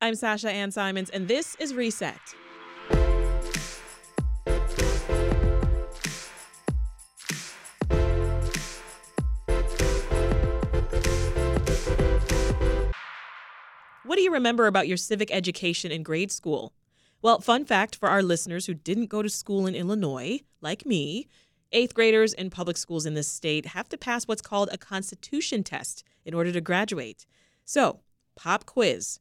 I'm Sasha Ann Simons, and this is Reset. What do you remember about your civic education in grade school? Well, fun fact for our listeners who didn't go to school in Illinois, like me, eighth graders in public schools in this state have to pass what's called a constitution test in order to graduate. So, pop quiz.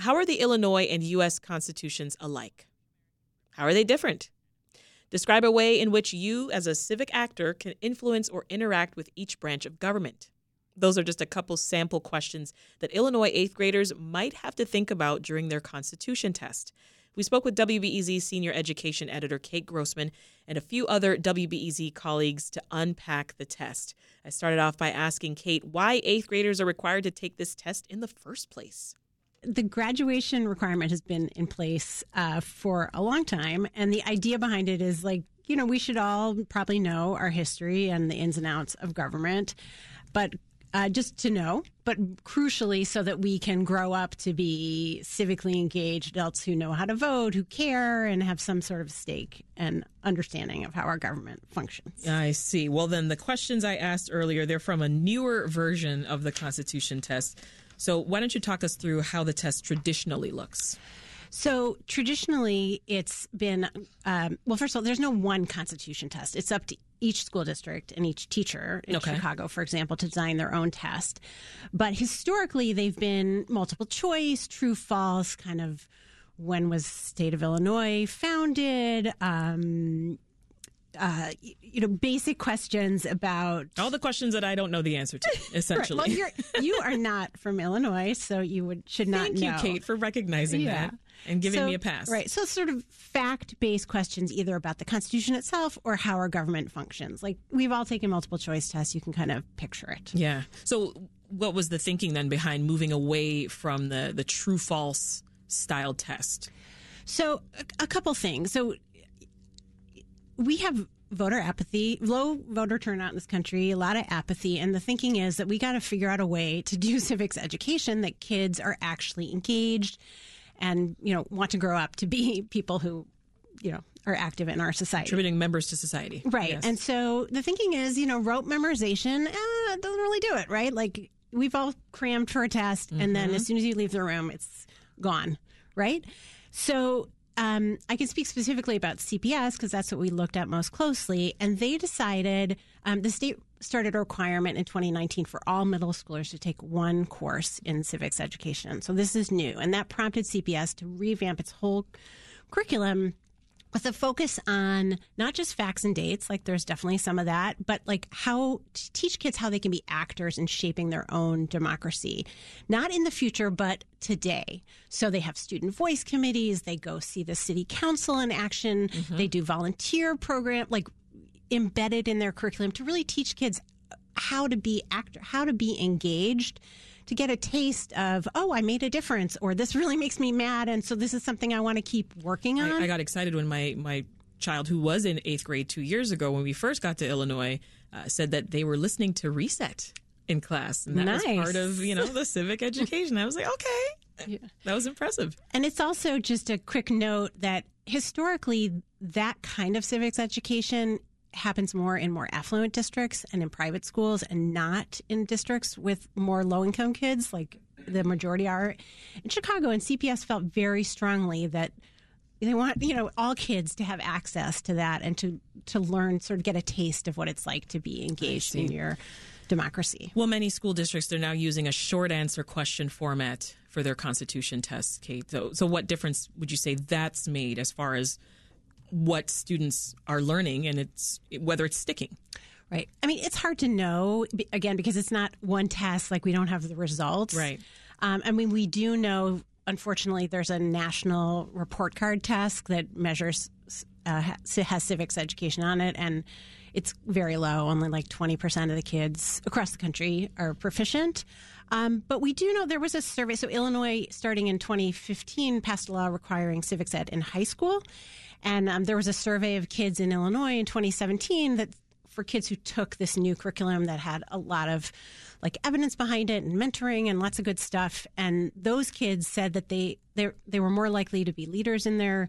How are the Illinois and U.S. constitutions alike? How are they different? Describe a way in which you, as a civic actor, can influence or interact with each branch of government. Those are just a couple sample questions that Illinois eighth graders might have to think about during their Constitution test. We spoke with WBEZ senior education editor Kate Grossman and a few other WBEZ colleagues to unpack the test. I started off by asking Kate why eighth graders are required to take this test in the first place the graduation requirement has been in place uh, for a long time, and the idea behind it is like you know we should all probably know our history and the ins and outs of government, but uh, just to know, but crucially, so that we can grow up to be civically engaged adults who know how to vote, who care, and have some sort of stake and understanding of how our government functions. I see. Well, then the questions I asked earlier, they're from a newer version of the Constitution test. So, why don't you talk us through how the test traditionally looks? So traditionally, it's been um, well. First of all, there's no one Constitution test. It's up to each school district and each teacher in okay. Chicago, for example, to design their own test. But historically, they've been multiple choice, true, false, kind of. When was state of Illinois founded? Um, uh, you know, basic questions about all the questions that I don't know the answer to. Essentially, right. well, you're you are not from Illinois, so you would should not Thank know. you, Kate, for recognizing yeah. that and giving so, me a pass. Right. So, sort of fact based questions, either about the Constitution itself or how our government functions. Like we've all taken multiple choice tests. You can kind of picture it. Yeah. So, what was the thinking then behind moving away from the the true false style test? So, a, a couple things. So, we have voter apathy, low voter turnout in this country, a lot of apathy. And the thinking is that we got to figure out a way to do civics education that kids are actually engaged and, you know, want to grow up to be people who, you know, are active in our society. Contributing members to society. Right. Yes. And so the thinking is, you know, rote memorization eh, doesn't really do it, right? Like we've all crammed for a test mm-hmm. and then mm-hmm. as soon as you leave the room, it's gone, right? So um, I can speak specifically about CPS because that's what we looked at most closely. And they decided um, the state started a requirement in 2019 for all middle schoolers to take one course in civics education. So this is new. And that prompted CPS to revamp its whole curriculum with a focus on not just facts and dates, like there's definitely some of that, but like how to teach kids how they can be actors in shaping their own democracy, not in the future, but today. So they have student voice committees, they go see the city council in action, mm-hmm. they do volunteer program, like embedded in their curriculum to really teach kids how to be actor, how to be engaged to get a taste of, oh, I made a difference, or this really makes me mad, and so this is something I want to keep working on. I, I got excited when my my child, who was in eighth grade two years ago, when we first got to Illinois, uh, said that they were listening to Reset in class, and that nice. was part of you know the civic education. I was like, okay, yeah. that was impressive. And it's also just a quick note that historically, that kind of civics education happens more in more affluent districts and in private schools and not in districts with more low income kids like the majority are in Chicago and CPS felt very strongly that they want you know all kids to have access to that and to to learn sort of get a taste of what it's like to be engaged in your democracy. Well, many school districts they're now using a short answer question format for their constitution tests, Kate. So, so what difference would you say that's made as far as what students are learning and it's whether it's sticking? Right. I mean, it's hard to know again because it's not one test. Like we don't have the results. Right. Um, I mean, we do know. Unfortunately, there's a national report card test that measures uh, has civics education on it, and it's very low. Only like 20% of the kids across the country are proficient. Um, but we do know there was a survey. So Illinois, starting in 2015, passed a law requiring civics ed in high school, and um, there was a survey of kids in Illinois in 2017 that for kids who took this new curriculum that had a lot of like evidence behind it and mentoring and lots of good stuff. And those kids said that they they they were more likely to be leaders in their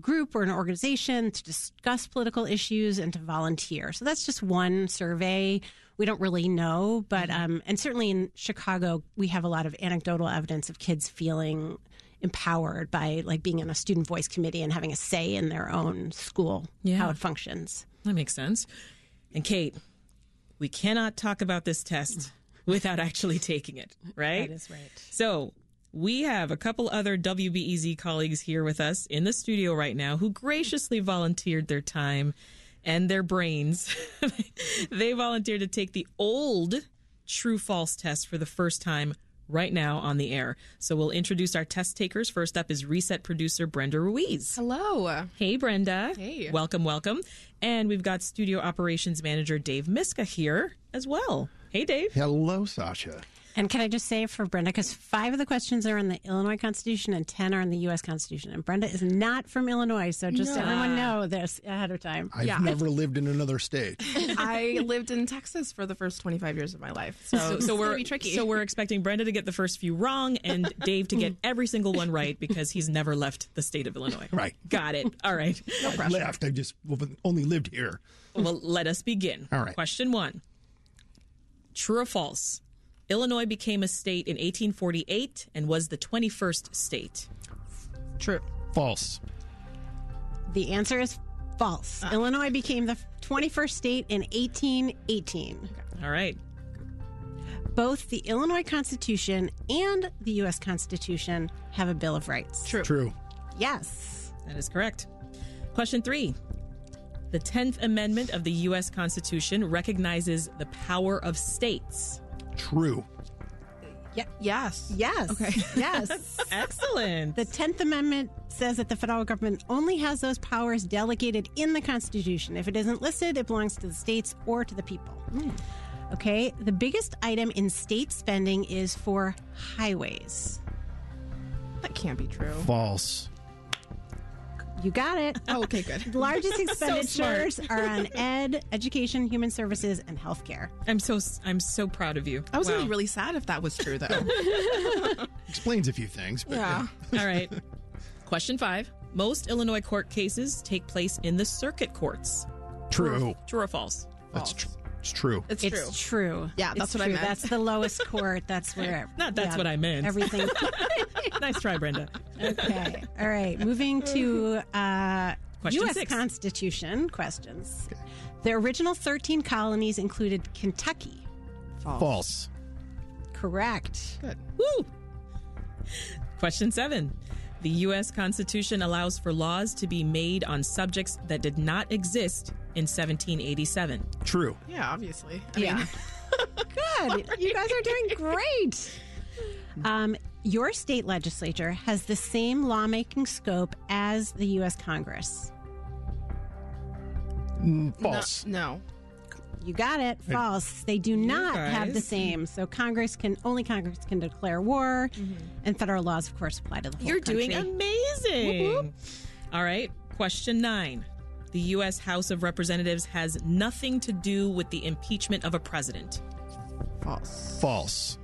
group or an organization to discuss political issues and to volunteer. So that's just one survey. We don't really know but um and certainly in Chicago we have a lot of anecdotal evidence of kids feeling empowered by like being in a student voice committee and having a say in their own school Yeah. how it functions That makes sense. And Kate, we cannot talk about this test without actually taking it, right? That is right. So we have a couple other WBEZ colleagues here with us in the studio right now who graciously volunteered their time and their brains. they volunteered to take the old true false test for the first time right now on the air. So we'll introduce our test takers. First up is reset producer Brenda Ruiz. Hello. Hey, Brenda. Hey. Welcome, welcome. And we've got studio operations manager Dave Miska here as well. Hey, Dave. Hello, Sasha. And can I just say for Brenda, because five of the questions are in the Illinois Constitution and 10 are in the U.S. Constitution. And Brenda is not from Illinois, so just No. everyone know this ahead of time. I've Yeah. never lived in another state. I lived in Texas for the first 25 years of my life. So, So, so we're tricky. so we're expecting Brenda to get the first few wrong and Dave to get every single one right because he's never left the state of Illinois. Right. Got it. All right. No I left. I just only lived here. Well, let us begin. All right. Question one. True or false? Illinois became a state in 1848 and was the 21st state. True. False. The answer is false. Ah. Illinois became the 21st state in 1818. All right. Both the Illinois Constitution and the U.S. Constitution have a Bill of Rights. True. True. Yes. That is correct. Question three. The 10th Amendment of the U.S. Constitution recognizes the power of states. True. Yeah, Yes. Yes. Okay. Yes. Excellent. The 10th Amendment says that the federal government only has those powers delegated in the Constitution. If it isn't listed, it belongs to the states or to the people. Hmm. Okay, the biggest item in state spending is for highways. That can't be true. False. You got it. Oh, okay, good. The largest smart. expenditures are on ed, education, human services, and healthcare. I'm so I'm so proud of you. I was Wow. gonna be really sad if that was true, though. Explains a few things. But yeah. All right. Question five. Most Illinois court cases take place in the circuit courts. True. True or false? That's tr- it's true. It's true. It's true. Yeah, It's that's what I true. meant. That's the lowest court. That's where. Not that's yeah, what I meant. Everything. nice try, Brenda. Okay. All right. Moving to uh, Question U.S. six. Constitution questions. The original 13 colonies included Kentucky. False. Correct. Good. Woo! Question seven. The U.S. Constitution allows for laws to be made on subjects that did not exist in 1787. True. Yeah, obviously. I Yeah. mean, Good. You guys are doing great. Um, your state legislature has the same lawmaking scope as the U.S. Congress. Mm, False. no. You got it. False. They do not have the same. So Congress can only Congress can declare war, mm-hmm. and federal laws, of course, apply to the whole country. You're country. doing amazing. All right. Question nine. The U.S. House of Representatives has nothing to do with the impeachment of a president. False. False.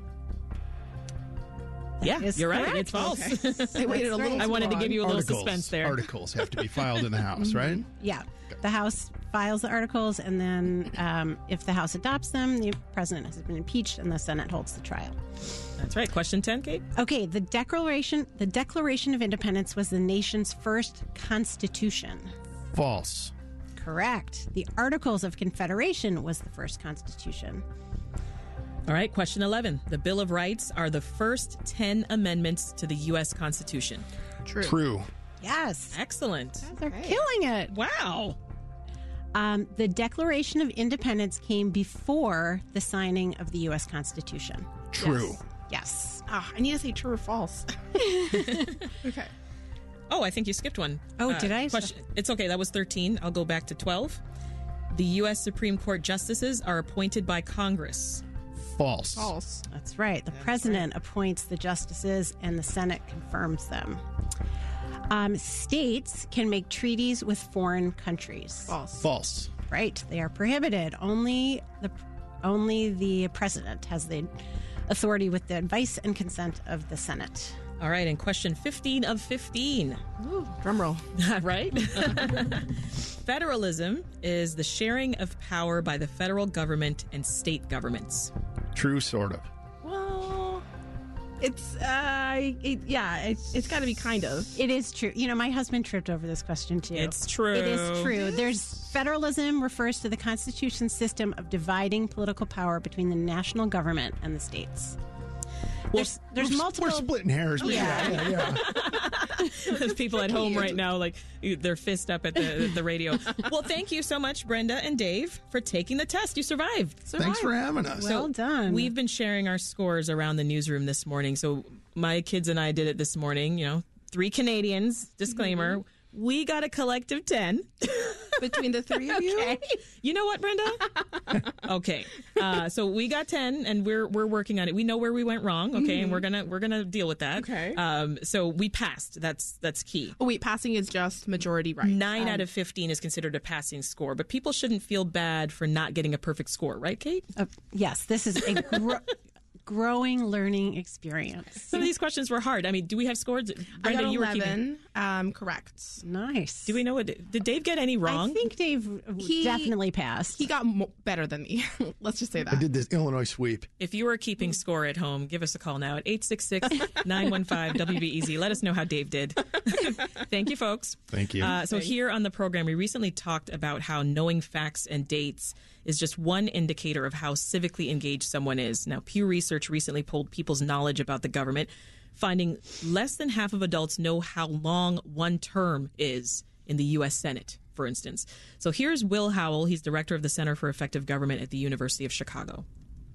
Yeah, is you're right. It's false. They waited a little. I too wanted to give you a little Articles. suspense there. Articles have to be filed in the House, right? Yeah. The House files the articles, and then um, if the House adopts them, the president has been impeached, and the Senate holds the trial. That's right. Question 10, Kate. Okay, the Declaration the Declaration of Independence was the nation's first constitution. False. Correct. The Articles of Confederation was the first constitution. All right. Question 11. The Bill of Rights are the first 10 amendments to the U.S. Constitution. True. True. Yes. Excellent. They're killing it. Wow. Um, the Declaration of Independence came before the signing of the U.S. Constitution. True. Yes. Ah, I need to say true or false. okay. Oh, I think you skipped one. Uh, Oh, did I? Question. It's okay. That was 13. I'll go back to 12. The U.S. Supreme Court justices are appointed by Congress. False. False. That's right. The president appoints the justices and the Senate confirms them. Um, states can make treaties with foreign countries. False. False. Right. They are prohibited. Only the only the president has the authority with the advice and consent of the Senate. All right. And question 15 of 15. Ooh, drum roll. right? Federalism is the sharing of power by the federal government and state governments. True, sort of. Well, it's uh, it, yeah, it's, it's got to be kind of. It is true. You know, my husband tripped over this question too. It's true. It is true. There's federalism refers to the Constitution's system of dividing political power between the national government and the states. There's there's we're, multiple. We're splitting hairs. but Yeah. yeah, yeah. There's people at home right now, like their fist up at the, the radio. well, thank you so much, Brenda and Dave, for taking the test. You survived. Thanks for having us. Well done. We've been sharing our scores around the newsroom this morning. So my kids and I did it this morning. You know, three Canadians. Disclaimer: Mm-hmm. We got a collective ten. Between the three of you, You know what, Brenda? okay, uh, so we got ten, and we're we're working on it. We know where we went wrong, okay, and we're gonna we're gonna deal with that. Okay. Um, so we passed. That's that's key. oh wait, passing is just majority right. Nine out of fifteen is considered a passing score, but people shouldn't feel bad for not getting a perfect score, right, Kate? Uh, yes, this is a gro- growing learning experience. Some of these questions were hard. I mean, do we have scores? I Brenda, got you were keeping. eleven. Um, correct. Nice. Do we know what? Did Dave get any wrong? I think Dave He- definitely passed. He got mo- better than me. Let's just say that. I did this Illinois sweep. If you are keeping score at home, give us a call now at 866-915-WBEZ. Let us know how Dave did. Thank you, folks. Thank you. Uh, so here on the program, we recently talked about how knowing facts and dates is just one indicator of how civically engaged someone is. Now, Pew Research recently polled people's knowledge about the government, finding less than half of adults know how long one term is in the U.S. Senate, for instance. So here's Will Howell. He's director of the Center for Effective Government at the University of Chicago.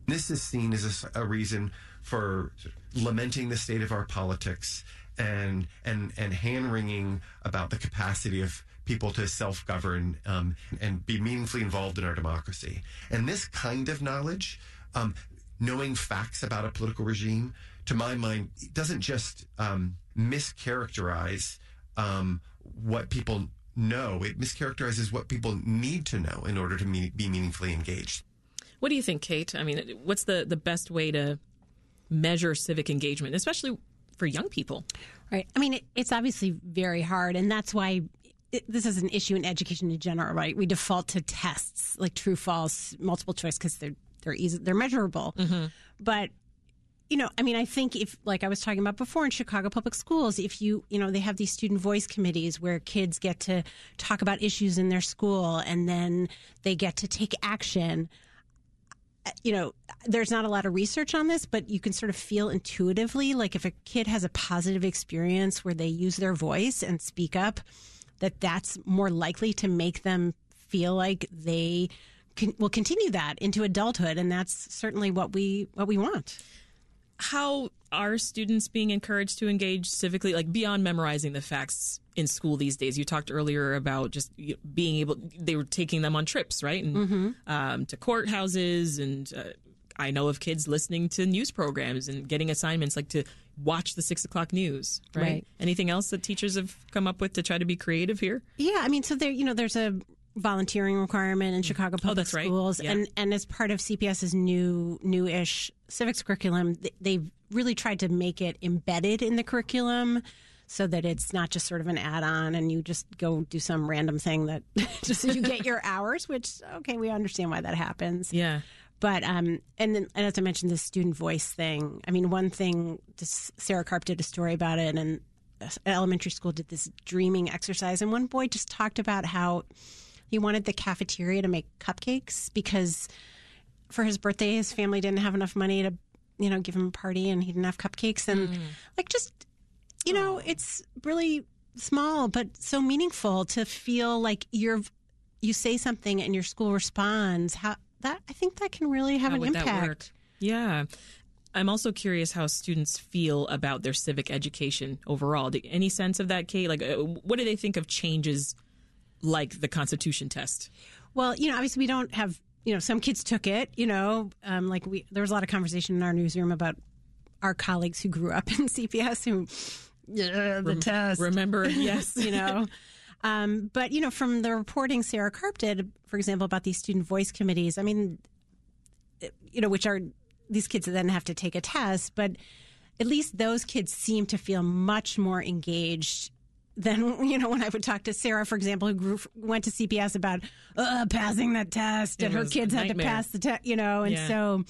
This is seen as a reason for lamenting the state of our politics and and and hand wringing about the capacity of people to self govern um, and be meaningfully involved in our democracy. And this kind of knowledge, um, knowing facts about a political regime, to my mind, doesn't just um, mischaracterize um, what people know. It mischaracterizes what people need to know in order to me- be meaningfully engaged. What do you think, Kate? I mean, what's the, the best way to measure civic engagement, especially for young people? Right. I mean, it, it's obviously very hard, and that's why it, this is an issue in education in general. Right? We default to tests like true, false, multiple choice because they're they're easy, they're measurable. But you know, I mean, I think if, like I was talking about before in Chicago public schools, if you, you know, they have these student voice committees where kids get to talk about issues in their school and then they get to take action. Uh, You know, there's not a lot of research on this, but you can sort of feel intuitively like if a kid has a positive experience where they use their voice and speak up, that that's more likely to make them feel like they can, will continue that into adulthood, and that's certainly what we what we want. How are students being encouraged to engage civically, like beyond memorizing the facts in school these days? You talked earlier about just being able, they were taking them on trips, right? And um, to courthouses. And uh, I know of kids listening to news programs and getting assignments like to watch the six o'clock news, right? Right. Anything else that teachers have come up with to try to be creative here? Yeah, I mean, so there, you know, there's a volunteering requirement in Chicago Public Oh, that's right. Schools, Yeah. and and as part of CPS's new new-ish civics curriculum, they've really tried to make it embedded in the curriculum. So that it's not just sort of an add-on, and you just go do some random thing that just so you get your hours. Which okay, we understand why that happens. Yeah. But um, and then and as I mentioned, the student voice thing. I mean, one thing this, Sarah Karp did a story about it, and uh, elementary school did this dreaming exercise, and one boy just talked about how he wanted the cafeteria to make cupcakes because for his birthday, his family didn't have enough money to, you know, give him a party, and he didn't have cupcakes, and like just, you know, it's really small but so meaningful to feel like you're you say something and your school responds how that i think that can really have How an impact? Yeah. I'm also curious how students feel about their civic education overall. Do, any sense of that, Kate? Like, uh, what do they think of changes like the Constitution test? Well, you know, obviously we don't have, you know, some kids took it, you know, um, like we, there was a lot of conversation in our newsroom about our colleagues who grew up in CPS who, yeah, the test, Remember? Yes. you know. Um, but, you know, from the reporting Sarah Karp did, for example, about these student voice committees, I mean, you know, which are these kids then have to take a test, but at least those kids seem to feel much more engaged than you know when I would talk to Sarah, for example, who grew, went to CPS about uh, passing that test, It and her kids had to pass the test, you know, and Yeah. so.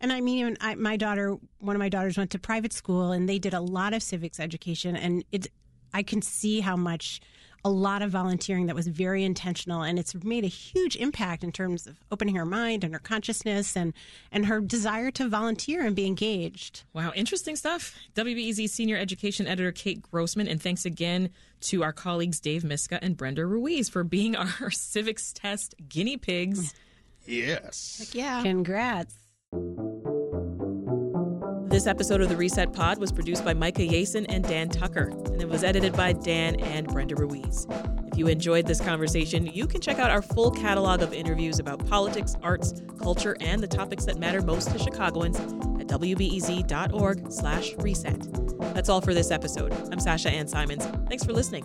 And I mean, even I, my daughter, one of my daughters went to private school, and they did a lot of civics education, and it's I can see how much a lot of volunteering that was very intentional, and it's made a huge impact in terms of opening her mind and her consciousness, and and her desire to volunteer and be engaged. Wow, interesting stuff. WBEZ senior education editor Kate Grossman, and thanks again to our colleagues Dave Miska and Brenda Ruiz for being our civics test guinea pigs. Yes. Yeah. Congrats. This episode of the Reset Pod was produced by Micah Yason and Dan Tucker, and it was edited by Dan and Brenda Ruiz. If you enjoyed this conversation, you can check out our full catalog of interviews about politics, arts, culture, and the topics that matter most to Chicagoans at wbez.org slash reset. That's all for this episode. I'm Sasha Ann Simons. Thanks for listening.